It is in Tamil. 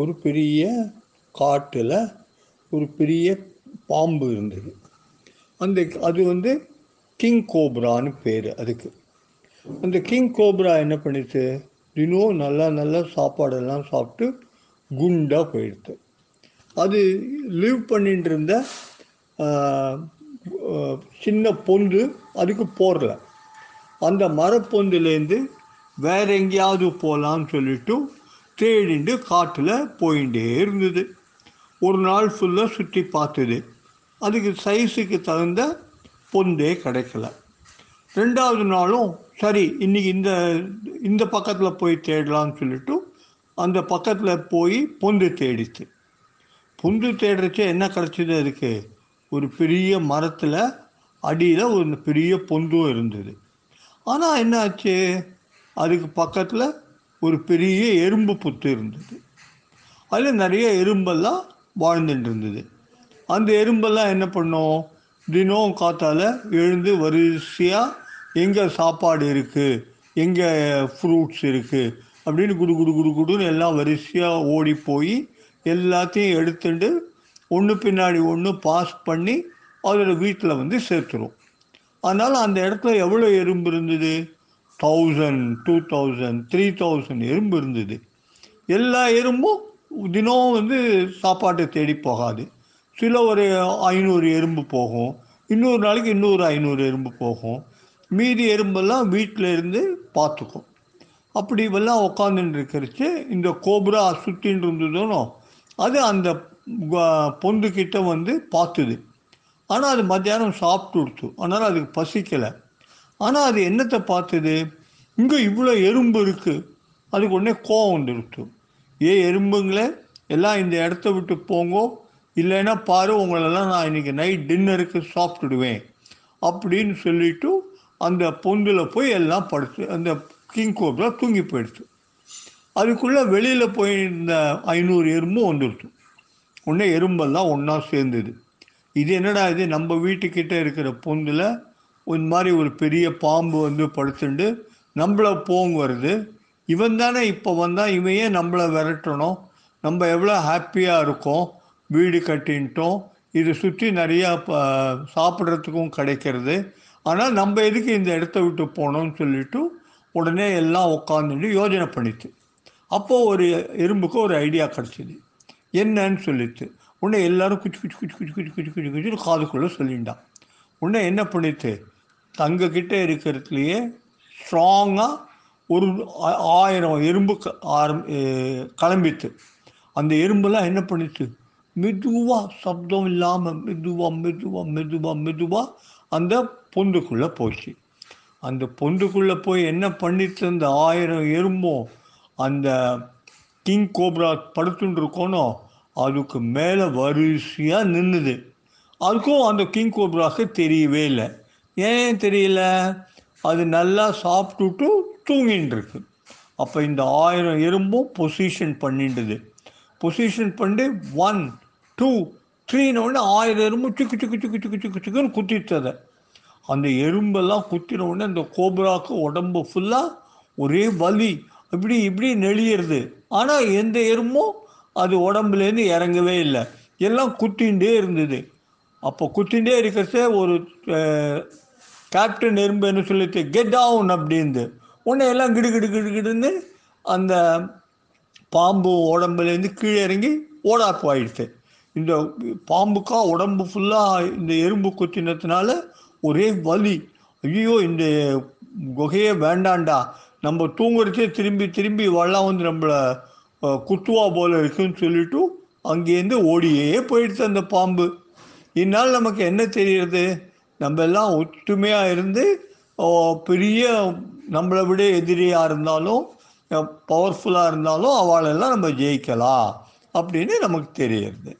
ஒரு பெரிய காட்டில் ஒரு பெரிய பாம்பு இருந்தது. அந்த அது வந்து கிங் கோப்ரான்னு பேர் அதுக்கு. அந்த கிங் கோப்ரா என்ன பண்ணிச்சு தினம் நல்லா நல்லா சாப்பாடெல்லாம் சாப்பிட்டு குண்டாக போயிடுது அது லிவ் பண்ணிட்டு இருந்த சின்ன பொந்து அதுக்கு போடல. அந்த மரப்பொந்துலேருந்து வேற எங்கேயாவது போகலான்னு சொல்லிட்டு தேடிண்டு காட்டில் போயிட்டே இருந்தது. ஒரு நாள் ஃபுல்லாக சுற்றி பார்த்தது. அதுக்கு சைஸுக்கு தகுந்த பொந்தே கிடைக்கல. ரெண்டாவது நாளும் சரி இன்னைக்கு இந்த இந்த பக்கத்தில் போய் தேடலாம்னு சொல்லிட்டு அந்த பக்கத்தில் போய் பொந்து தேடிச்சு பொந்து தேடுறச்சே என்ன கிடச்சிது அதுக்கு? ஒரு பெரிய மரத்தில் அடியில் ஒரு பெரிய பொந்தும் இருந்தது. ஆனால் என்ன ஆச்சு? அதுக்கு பக்கத்தில் ஒரு பெரிய எறும்பு புத்து இருந்தது. அதில் நிறைய எறும்பெல்லாம் வாழ்ந்துட்டு இருந்தது அந்த எறும்பெல்லாம் என்ன பண்ணோம்? தினம் காத்தால் எழுந்து வரிசையாக எங்கே சாப்பாடு இருக்குது எங்கே ஃப்ரூட்ஸ் இருக்குது அப்படின்னு குடு குடு குடு குடுன்னு எல்லாம் வரிசையாக ஓடி போய் எல்லாத்தையும் எடுத்துட்டு ஒன்று பின்னாடி ஒன்று பாஸ் பண்ணி அதோட வீட்டில் வந்து சேர்த்துரும். அதனால் அந்த இடத்துல எவ்வளோ எறும்பு இருந்தது? Thousand two thousand three thousand எறும்பு இருந்தது. எல்லா எறும்பும் தினம் வந்து சாப்பாட்டை தேடி போகாது. சில ஒரு ஐநூறு எறும்பு போகும். இன்னொரு நாளைக்கு இன்னொரு ஐநூறு எறும்பு போகும். மீதி எறும்பெல்லாம் வீட்டில் இருந்து பார்த்துக்கும். அப்படி இப்பெல்லாம் உட்காந்துட்டு இருக்கிறச்சு இந்த கோபுரா சுற்றின்னு இருந்ததுனோ அது அந்த பொந்துக்கிட்ட வந்து பார்த்துது. ஆனால் அது மத்தியானம் சாப்பிட்டு கொடுத்து அதனால் அதுக்கு பசிக்கலை. ஆனால் அது என்னத்தை பார்த்தது? இங்கே இவ்வளோ எறும்பு இருக்குது அதுக்கு உடனே கோவம் வந்துருக்கு ஏ எறும்புங்களே? எல்லாம் இந்த இடத்த விட்டு போங்கோ. இல்லைன்னா பாரு உங்களெல்லாம் நான் இன்றைக்கி நைட் டின்னருக்கு சாப்பிட்டுடுவேன். அப்படின்னு சொல்லிட்டு அந்த பொந்தில் போய் எல்லாம் படுத்து அந்த கிங் கோப்ரா தூங்கி போயிடுச்சு. அதுக்குள்ளே வெளியில் போயிருந்த ஐநூறு எறும்பும் வந்துடுச்சு உடனே எறும்பெல்லாம் ஒன்றா சேர்ந்தது. இது என்னடா இது? நம்ம வீட்டுக்கிட்ட இருக்கிற பொந்தில் ஒரு மாதிரி ஒரு பெரிய பாம்பு வந்து படுத்துண்டு நம்மளை போங்க வருது இவன் தானே இப்போ வந்தால் இவையே நம்மளை விரட்டணும் நம்ம எவ்வளோ ஹாப்பியாக இருக்கோம் வீடு கட்டின்ட்டோம் இதை சுற்றி நிறையா ப- சாப்பிட்றதுக்கும் கிடைக்கிறது ஆனால் நம்ம எதுக்கு இந்த இடத்த விட்டு போனோம்னு சொல்லிட்டு உடனே எல்லாம் உட்காந்துட்டு யோஜனை பண்ணிச்சு அப்போது ஒரு எறும்புக்கு ஒரு ஐடியா கிடச்சிது என்னன்னு சொல்லிச்சு உடனே எல்லாரும் குச்சி குச்சி குச்சி குச்சி குச்சி குச்சி குச்சி குச்சின்னு காதுக்குள்ளே சொல்லிட்டான் உடனே என்ன பண்ணிச்சு தங்கக்கிட்ட இருக்கிறதுலையே ஸ்ட்ராங்காக ஒரு ஆ- ஆயிரம் எறும்பு க- ஆரம் கிளம்பித்து அந்த எறும்பெல்லாம் என்ன பண்ணிச்சு மெதுவாக சப்தம் இல்லாமல் மெதுவாக மெதுவாக மெதுவாக மெதுவாக அந்த பொந்துக்குள்ளே போச்சு. அந்த பொந்துக்குள்ளே போய் என்ன பண்ணிட்டு அந்த ஆயிரம் எறும்போ அந்த கிங் கோப்ரா படுத்துட்டு இருக்கோனோ அதுக்கு மேலே வரிசையாக நின்றுது அதுக்கும் அந்த கிங் கோப்ராக்கு தெரியவே இல்லை. ஏன் தெரியல? அது நல்லா சாப்பிட்டுட்டு தூங்கின்னு இருக்கு அப்போ இந்த ஆயிரம் எறும்பும் பொசிஷன் பண்ணிட்டுது பொசிஷன் பண்ணி ஒன் டூ த்ரீன உடனே ஆயிரம் எறும்பு சுக்கு சுக்கு சுக்கு சுக்கு சுக்கு சுக்குன்னு குத்தித்ததை. அந்த எறும்பெல்லாம் குத்தின உடனே அந்த கோப்ராக்கு உடம்பு ஃபுல்லாக ஒரே வலி. இப்படி இப்படி நெளியிறது. ஆனால் எந்த எறும்பும் அது உடம்புலேருந்து இறங்கவே இல்லை. எல்லாம் குத்தின்ண்டே இருந்தது. அப்போ குத்தின்ண்டே இருக்கிறதே ஒரு கேப்டன் எறும்பு என்ன சொல்லிட்டு கெட் டவுன் அப்படின்னு உடனே எல்லாம் கிடு கிடு கிடு கிடுன்னு அந்த பாம்பு உடம்புலேருந்து கீழே இறங்கி ஓடாப்பு ஆயிடுச்சு இந்த பாம்புக்கா உடம்பு ஃபுல்லாக இந்த எறும்பு குத்தினதுனால ஒரே வலி. ஐயோ இந்த குகையே வேண்டாண்டா. நம்ம தூங்குறச்சே திரும்பி திரும்பி வள்ளம் வந்து நம்மளை குத்துவா போல இருக்குன்னு சொல்லிட்டு அங்கேருந்து ஓடியே போயிடுச்சு அந்த பாம்பு. இதனால் நமக்கு என்ன தெரியுறது நம்ம எல்லாம் ஒற்றுமையாக இருந்து பெரிய நம்மளை விட எதிரியாக இருந்தாலும் பவர்ஃபுல்லாக இருந்தாலும் அவளெல்லாம் நம்ம ஜெயிக்கலாம் அப்படின்னு நமக்கு தெரியுது